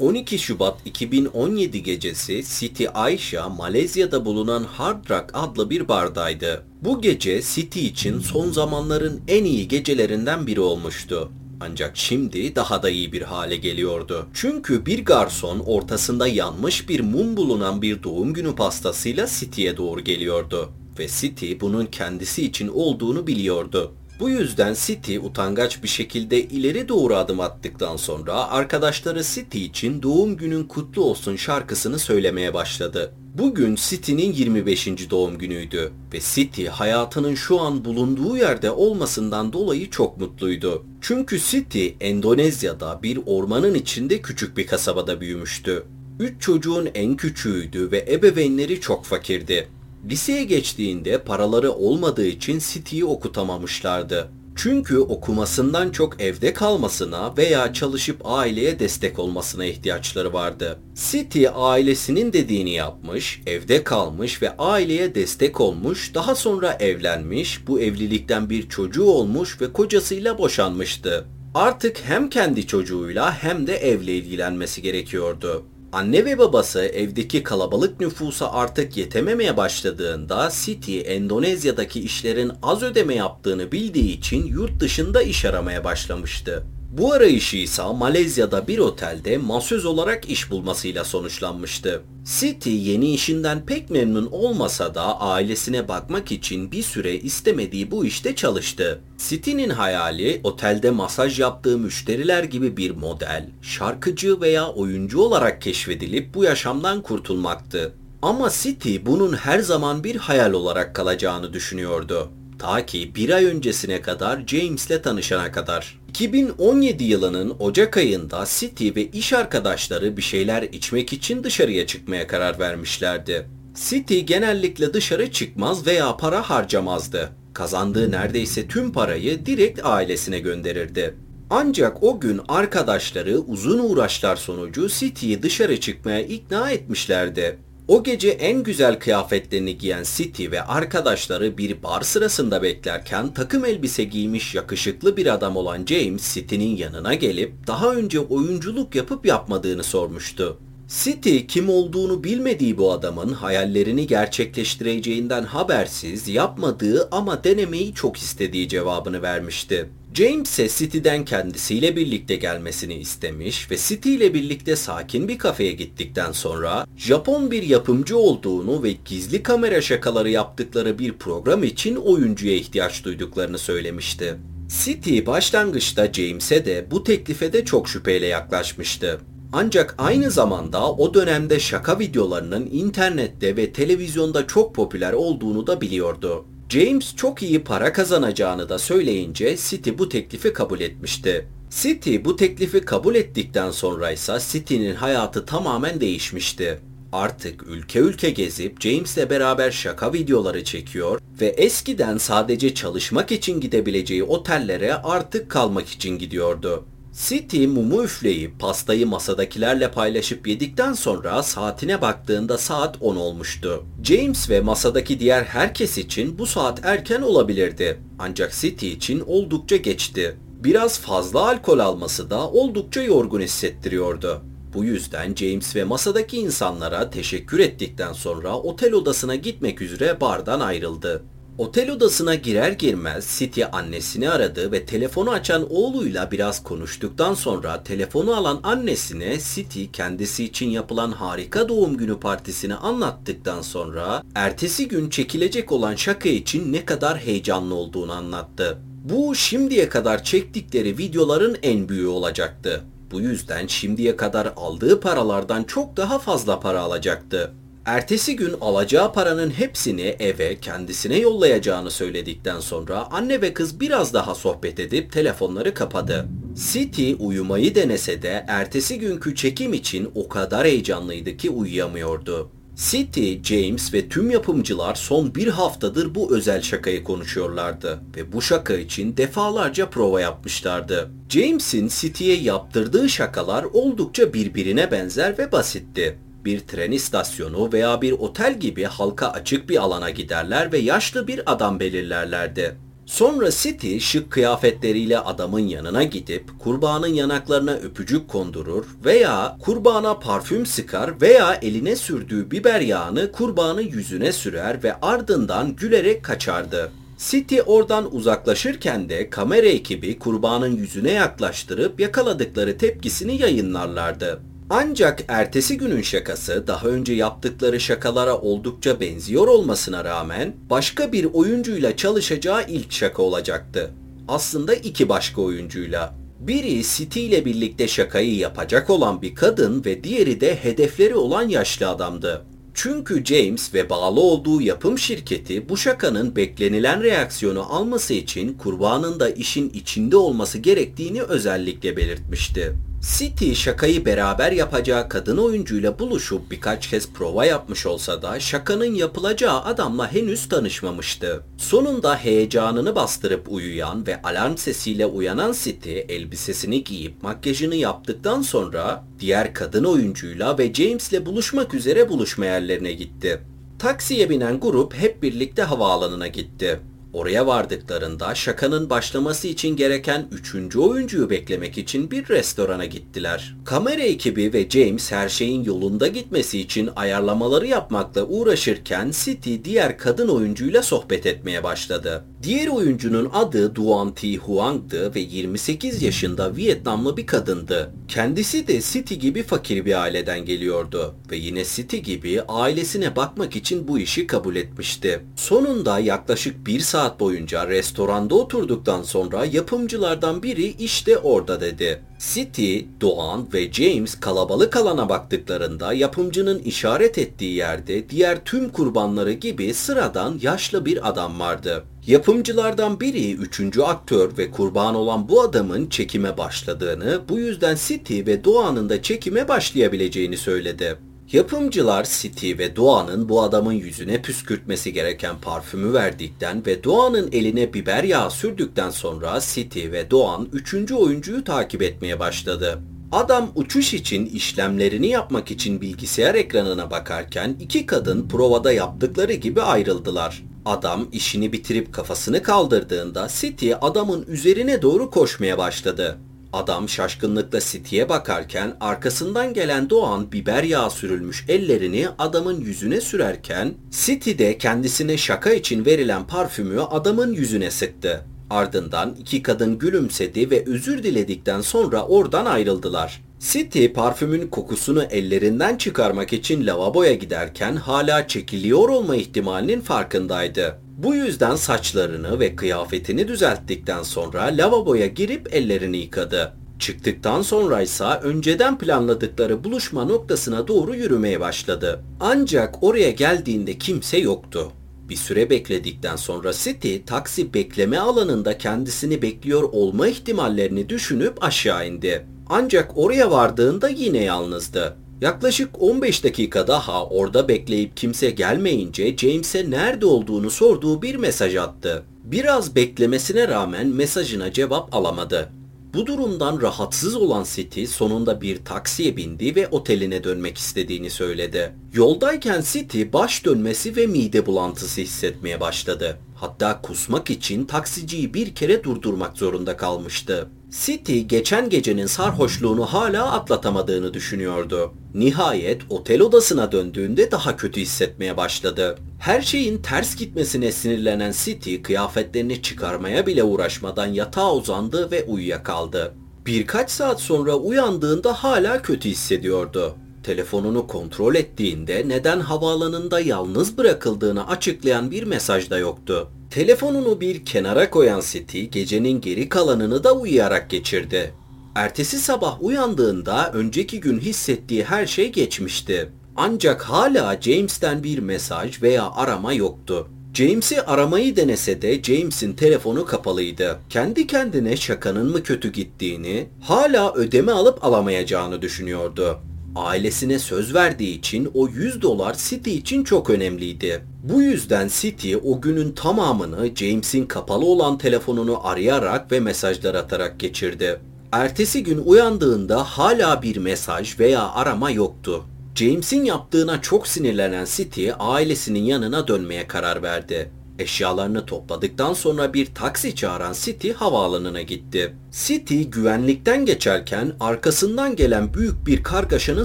12 Şubat 2017 gecesi City Aisha Malezya'da bulunan Hard Rock adlı bir bardaydı. Bu gece City için son zamanların en iyi gecelerinden biri olmuştu. Ancak şimdi daha da iyi bir hale geliyordu. Çünkü bir garson ortasında yanmış bir mum bulunan bir doğum günü pastasıyla City'ye doğru geliyordu. Ve City bunun kendisi için olduğunu biliyordu. Bu yüzden City utangaç bir şekilde ileri doğru adım attıktan sonra arkadaşları City için doğum günün kutlu olsun şarkısını söylemeye başladı. Bugün City'nin 25. doğum günüydü ve City hayatının şu an bulunduğu yerde olmasından dolayı çok mutluydu. Çünkü City Endonezya'da bir ormanın içinde küçük bir kasabada büyümüştü. Üç çocuğun en küçüğüydü ve ebeveynleri çok fakirdi. Liseye geçtiğinde paraları olmadığı için City'yi okutamamışlardı. Çünkü okumasından çok evde kalmasına veya çalışıp aileye destek olmasına ihtiyaçları vardı. City ailesinin dediğini yapmış, evde kalmış ve aileye destek olmuş, daha sonra evlenmiş, bu evlilikten bir çocuğu olmuş ve kocasıyla boşanmıştı. Artık hem kendi çocuğuyla hem de evle ilgilenmesi gerekiyordu. Anne ve babası evdeki kalabalık nüfusa artık yetememeye başladığında City Endonezya'daki işlerin az ödeme yaptığını bildiği için yurt dışında iş aramaya başlamıştı. Bu arayışı ise Malezya'da bir otelde masöz olarak iş bulmasıyla sonuçlanmıştı. City yeni işinden pek memnun olmasa da ailesine bakmak için bir süre istemediği bu işte çalıştı. City'nin hayali otelde masaj yaptığı müşteriler gibi bir model, şarkıcı veya oyuncu olarak keşfedilip bu yaşamdan kurtulmaktı. Ama City bunun her zaman bir hayal olarak kalacağını düşünüyordu. Ta ki bir ay öncesine kadar James'le tanışana kadar. 2017 yılının Ocak ayında City ve iş arkadaşları bir şeyler içmek için dışarıya çıkmaya karar vermişlerdi. City genellikle dışarı çıkmaz veya para harcamazdı. Kazandığı neredeyse tüm parayı direkt ailesine gönderirdi. Ancak o gün arkadaşları uzun uğraşlar sonucu City'yi dışarı çıkmaya ikna etmişlerdi. O gece en güzel kıyafetlerini giyen City ve arkadaşları bir bar sırasında beklerken takım elbise giymiş yakışıklı bir adam olan James City'nin yanına gelip daha önce oyunculuk yapıp yapmadığını sormuştu. City kim olduğunu bilmediği bu adamın hayallerini gerçekleştireceğinden habersiz yapmadığı ama denemeyi çok istediği cevabını vermişti. James City'den kendisiyle birlikte gelmesini istemiş ve City ile birlikte sakin bir kafeye gittikten sonra Japon bir yapımcı olduğunu ve gizli kamera şakaları yaptıkları bir program için oyuncuya ihtiyaç duyduklarını söylemişti. City başlangıçta James'e de bu teklife de çok şüpheyle yaklaşmıştı. Ancak aynı zamanda o dönemde şaka videolarının internette ve televizyonda çok popüler olduğunu da biliyordu. James çok iyi para kazanacağını da söyleyince City bu teklifi kabul etmişti. City bu teklifi kabul ettikten sonra ise City'nin hayatı tamamen değişmişti. Artık ülke ülke gezip James'le beraber şaka videoları çekiyor ve eskiden sadece çalışmak için gidebileceği otellere artık kalmak için gidiyordu. City mumu üfleyip pastayı masadakilerle paylaşıp yedikten sonra saatine baktığında saat 10 olmuştu. James ve masadaki diğer herkes için bu saat erken olabilirdi. Ancak City için oldukça geçti. Biraz fazla alkol alması da oldukça yorgun hissettiriyordu. Bu yüzden James ve masadaki insanlara teşekkür ettikten sonra otel odasına gitmek üzere bardan ayrıldı. Otel odasına girer girmez City annesini aradı ve telefonu açan oğluyla biraz konuştuktan sonra telefonu alan annesine City kendisi için yapılan harika doğum günü partisini anlattıktan sonra ertesi gün çekilecek olan şaka için ne kadar heyecanlı olduğunu anlattı. Bu şimdiye kadar çektikleri videoların en büyüğü olacaktı. Bu yüzden şimdiye kadar aldığı paralardan çok daha fazla para alacaktı. Ertesi gün alacağı paranın hepsini eve kendisine yollayacağını söyledikten sonra anne ve kız biraz daha sohbet edip telefonları kapadı. City uyumayı denese de ertesi günkü çekim için o kadar heyecanlıydı ki uyuyamıyordu. City, James ve tüm yapımcılar son bir haftadır bu özel şakayı konuşuyorlardı ve bu şaka için defalarca prova yapmışlardı. James'in City'ye yaptırdığı şakalar oldukça birbirine benzer ve basitti bir tren istasyonu veya bir otel gibi halka açık bir alana giderler ve yaşlı bir adam belirlerlerdi. Sonra City şık kıyafetleriyle adamın yanına gidip kurbanın yanaklarına öpücük kondurur veya kurbana parfüm sıkar veya eline sürdüğü biber yağını kurbanın yüzüne sürer ve ardından gülerek kaçardı. City oradan uzaklaşırken de kamera ekibi kurbanın yüzüne yaklaştırıp yakaladıkları tepkisini yayınlarlardı. Ancak ertesi günün şakası daha önce yaptıkları şakalara oldukça benziyor olmasına rağmen başka bir oyuncuyla çalışacağı ilk şaka olacaktı. Aslında iki başka oyuncuyla. Biri City ile birlikte şakayı yapacak olan bir kadın ve diğeri de hedefleri olan yaşlı adamdı. Çünkü James ve bağlı olduğu yapım şirketi bu şakanın beklenilen reaksiyonu alması için kurbanın da işin içinde olması gerektiğini özellikle belirtmişti. City şakayı beraber yapacağı kadın oyuncuyla buluşup birkaç kez prova yapmış olsa da şakanın yapılacağı adamla henüz tanışmamıştı. Sonunda heyecanını bastırıp uyuyan ve alarm sesiyle uyanan City elbisesini giyip makyajını yaptıktan sonra diğer kadın oyuncuyla ve James'le buluşmak üzere buluşma yerlerine gitti. Taksiye binen grup hep birlikte havaalanına gitti. Oraya vardıklarında şakanın başlaması için gereken üçüncü oyuncuyu beklemek için bir restorana gittiler. Kamera ekibi ve James her şeyin yolunda gitmesi için ayarlamaları yapmakla uğraşırken City diğer kadın oyuncuyla sohbet etmeye başladı. Diğer oyuncunun adı Duan Thi Huang'dı ve 28 yaşında Vietnamlı bir kadındı. Kendisi de City gibi fakir bir aileden geliyordu ve yine City gibi ailesine bakmak için bu işi kabul etmişti. Sonunda yaklaşık bir saat boyunca restoranda oturduktan sonra yapımcılardan biri işte orada dedi. City, Doğan ve James kalabalık alana baktıklarında yapımcının işaret ettiği yerde diğer tüm kurbanları gibi sıradan yaşlı bir adam vardı. Yapımcılardan biri üçüncü aktör ve kurban olan bu adamın çekime başladığını, bu yüzden City ve Doğan'ın da çekime başlayabileceğini söyledi. Yapımcılar City ve Doğan'ın bu adamın yüzüne püskürtmesi gereken parfümü verdikten ve Doğan'ın eline biber yağı sürdükten sonra City ve Doğan üçüncü oyuncuyu takip etmeye başladı. Adam uçuş için işlemlerini yapmak için bilgisayar ekranına bakarken iki kadın provada yaptıkları gibi ayrıldılar. Adam işini bitirip kafasını kaldırdığında City adamın üzerine doğru koşmaya başladı. Adam şaşkınlıkla City'ye bakarken arkasından gelen Doğan biber yağı sürülmüş ellerini adamın yüzüne sürerken City de kendisine şaka için verilen parfümü adamın yüzüne sıktı. Ardından iki kadın gülümsedi ve özür diledikten sonra oradan ayrıldılar. City parfümün kokusunu ellerinden çıkarmak için lavaboya giderken hala çekiliyor olma ihtimalinin farkındaydı. Bu yüzden saçlarını ve kıyafetini düzelttikten sonra lavaboya girip ellerini yıkadı. Çıktıktan sonra ise önceden planladıkları buluşma noktasına doğru yürümeye başladı. Ancak oraya geldiğinde kimse yoktu. Bir süre bekledikten sonra City taksi bekleme alanında kendisini bekliyor olma ihtimallerini düşünüp aşağı indi. Ancak oraya vardığında yine yalnızdı. Yaklaşık 15 dakika daha orada bekleyip kimse gelmeyince James'e nerede olduğunu sorduğu bir mesaj attı. Biraz beklemesine rağmen mesajına cevap alamadı. Bu durumdan rahatsız olan City sonunda bir taksiye bindi ve oteline dönmek istediğini söyledi. Yoldayken City baş dönmesi ve mide bulantısı hissetmeye başladı. Hatta kusmak için taksiciyi bir kere durdurmak zorunda kalmıştı. City geçen gecenin sarhoşluğunu hala atlatamadığını düşünüyordu. Nihayet otel odasına döndüğünde daha kötü hissetmeye başladı. Her şeyin ters gitmesine sinirlenen City kıyafetlerini çıkarmaya bile uğraşmadan yatağa uzandı ve uyuyakaldı. Birkaç saat sonra uyandığında hala kötü hissediyordu. Telefonunu kontrol ettiğinde neden havaalanında yalnız bırakıldığını açıklayan bir mesaj da yoktu. Telefonunu bir kenara koyan City gecenin geri kalanını da uyuyarak geçirdi. Ertesi sabah uyandığında önceki gün hissettiği her şey geçmişti. Ancak hala James'ten bir mesaj veya arama yoktu. James'i aramayı denese de James'in telefonu kapalıydı. Kendi kendine şakanın mı kötü gittiğini, hala ödeme alıp alamayacağını düşünüyordu. Ailesine söz verdiği için o 100 dolar City için çok önemliydi. Bu yüzden City o günün tamamını James'in kapalı olan telefonunu arayarak ve mesajlar atarak geçirdi. Ertesi gün uyandığında hala bir mesaj veya arama yoktu. James'in yaptığına çok sinirlenen City ailesinin yanına dönmeye karar verdi. Eşyalarını topladıktan sonra bir taksi çağıran City havaalanına gitti. City güvenlikten geçerken arkasından gelen büyük bir kargaşanın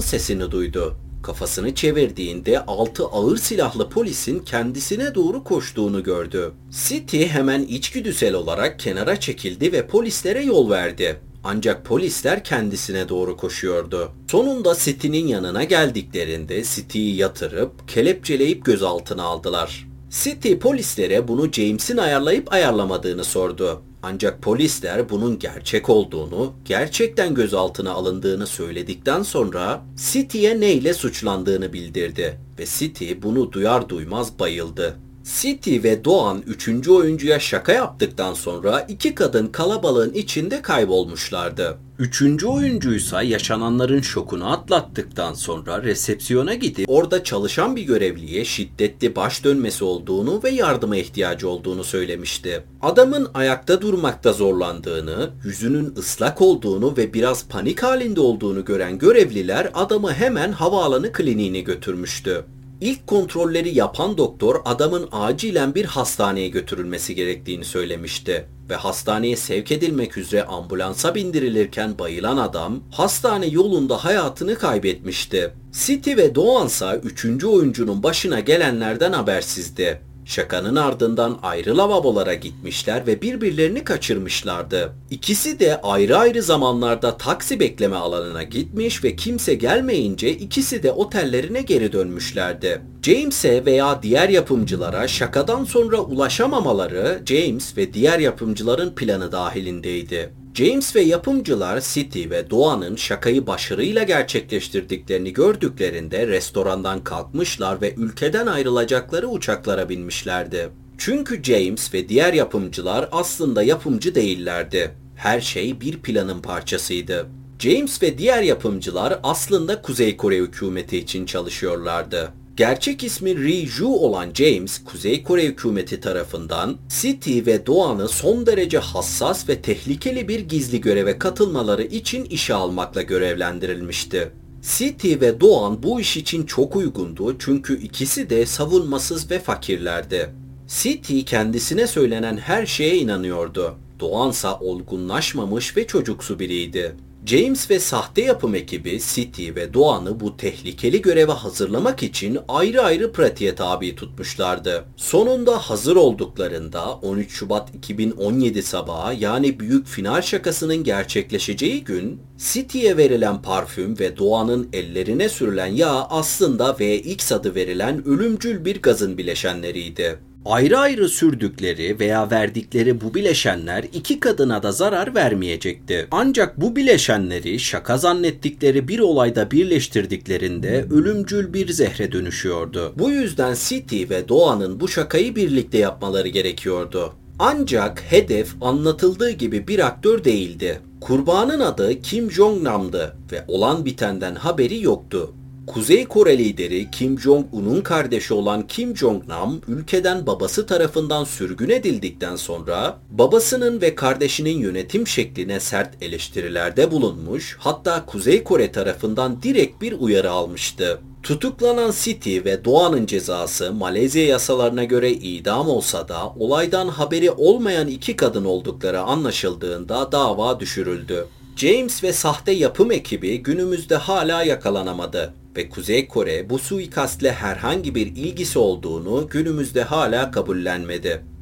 sesini duydu. Kafasını çevirdiğinde altı ağır silahlı polisin kendisine doğru koştuğunu gördü. City hemen içgüdüsel olarak kenara çekildi ve polislere yol verdi. Ancak polisler kendisine doğru koşuyordu. Sonunda City'nin yanına geldiklerinde City'yi yatırıp kelepçeleyip gözaltına aldılar. City polislere bunu James'in ayarlayıp ayarlamadığını sordu. Ancak polisler bunun gerçek olduğunu, gerçekten gözaltına alındığını söyledikten sonra City'ye neyle suçlandığını bildirdi ve City bunu duyar duymaz bayıldı. City ve Doğan üçüncü oyuncuya şaka yaptıktan sonra iki kadın kalabalığın içinde kaybolmuşlardı. Üçüncü oyuncuysa yaşananların şokunu atlattıktan sonra resepsiyona gidip orada çalışan bir görevliye şiddetli baş dönmesi olduğunu ve yardıma ihtiyacı olduğunu söylemişti. Adamın ayakta durmakta zorlandığını, yüzünün ıslak olduğunu ve biraz panik halinde olduğunu gören görevliler adamı hemen havaalanı kliniğine götürmüştü. İlk kontrolleri yapan doktor adamın acilen bir hastaneye götürülmesi gerektiğini söylemişti ve hastaneye sevk edilmek üzere ambulansa bindirilirken bayılan adam hastane yolunda hayatını kaybetmişti. City ve Doğansa üçüncü oyuncunun başına gelenlerden habersizdi. Şakanın ardından ayrı lavabolara gitmişler ve birbirlerini kaçırmışlardı. İkisi de ayrı ayrı zamanlarda taksi bekleme alanına gitmiş ve kimse gelmeyince ikisi de otellerine geri dönmüşlerdi. James'e veya diğer yapımcılara şakadan sonra ulaşamamaları James ve diğer yapımcıların planı dahilindeydi. James ve yapımcılar City ve Doğan'ın şakayı başarıyla gerçekleştirdiklerini gördüklerinde restorandan kalkmışlar ve ülkeden ayrılacakları uçaklara binmişlerdi. Çünkü James ve diğer yapımcılar aslında yapımcı değillerdi. Her şey bir planın parçasıydı. James ve diğer yapımcılar aslında Kuzey Kore hükümeti için çalışıyorlardı. Gerçek ismi Ri Ju olan James, Kuzey Kore hükümeti tarafından City ve Doğan'ı son derece hassas ve tehlikeli bir gizli göreve katılmaları için işe almakla görevlendirilmişti. City ve Doğan bu iş için çok uygundu çünkü ikisi de savunmasız ve fakirlerdi. City kendisine söylenen her şeye inanıyordu. Doğansa olgunlaşmamış ve çocuksu biriydi. James ve sahte yapım ekibi City ve Doğan'ı bu tehlikeli göreve hazırlamak için ayrı ayrı pratiğe tabi tutmuşlardı. Sonunda hazır olduklarında 13 Şubat 2017 sabahı yani büyük final şakasının gerçekleşeceği gün City'ye verilen parfüm ve Doğan'ın ellerine sürülen yağ aslında VX adı verilen ölümcül bir gazın bileşenleriydi. Ayrı ayrı sürdükleri veya verdikleri bu bileşenler iki kadına da zarar vermeyecekti. Ancak bu bileşenleri şaka zannettikleri bir olayda birleştirdiklerinde ölümcül bir zehre dönüşüyordu. Bu yüzden City ve Doğan'ın bu şakayı birlikte yapmaları gerekiyordu. Ancak hedef anlatıldığı gibi bir aktör değildi. Kurbanın adı Kim Jong-nam'dı ve olan bitenden haberi yoktu. Kuzey Kore lideri Kim Jong-un'un kardeşi olan Kim Jong-nam ülkeden babası tarafından sürgün edildikten sonra babasının ve kardeşinin yönetim şekline sert eleştirilerde bulunmuş hatta Kuzey Kore tarafından direkt bir uyarı almıştı. Tutuklanan City ve Doğan'ın cezası Malezya yasalarına göre idam olsa da olaydan haberi olmayan iki kadın oldukları anlaşıldığında dava düşürüldü. James ve sahte yapım ekibi günümüzde hala yakalanamadı ve Kuzey Kore bu suikastle herhangi bir ilgisi olduğunu günümüzde hala kabullenmedi.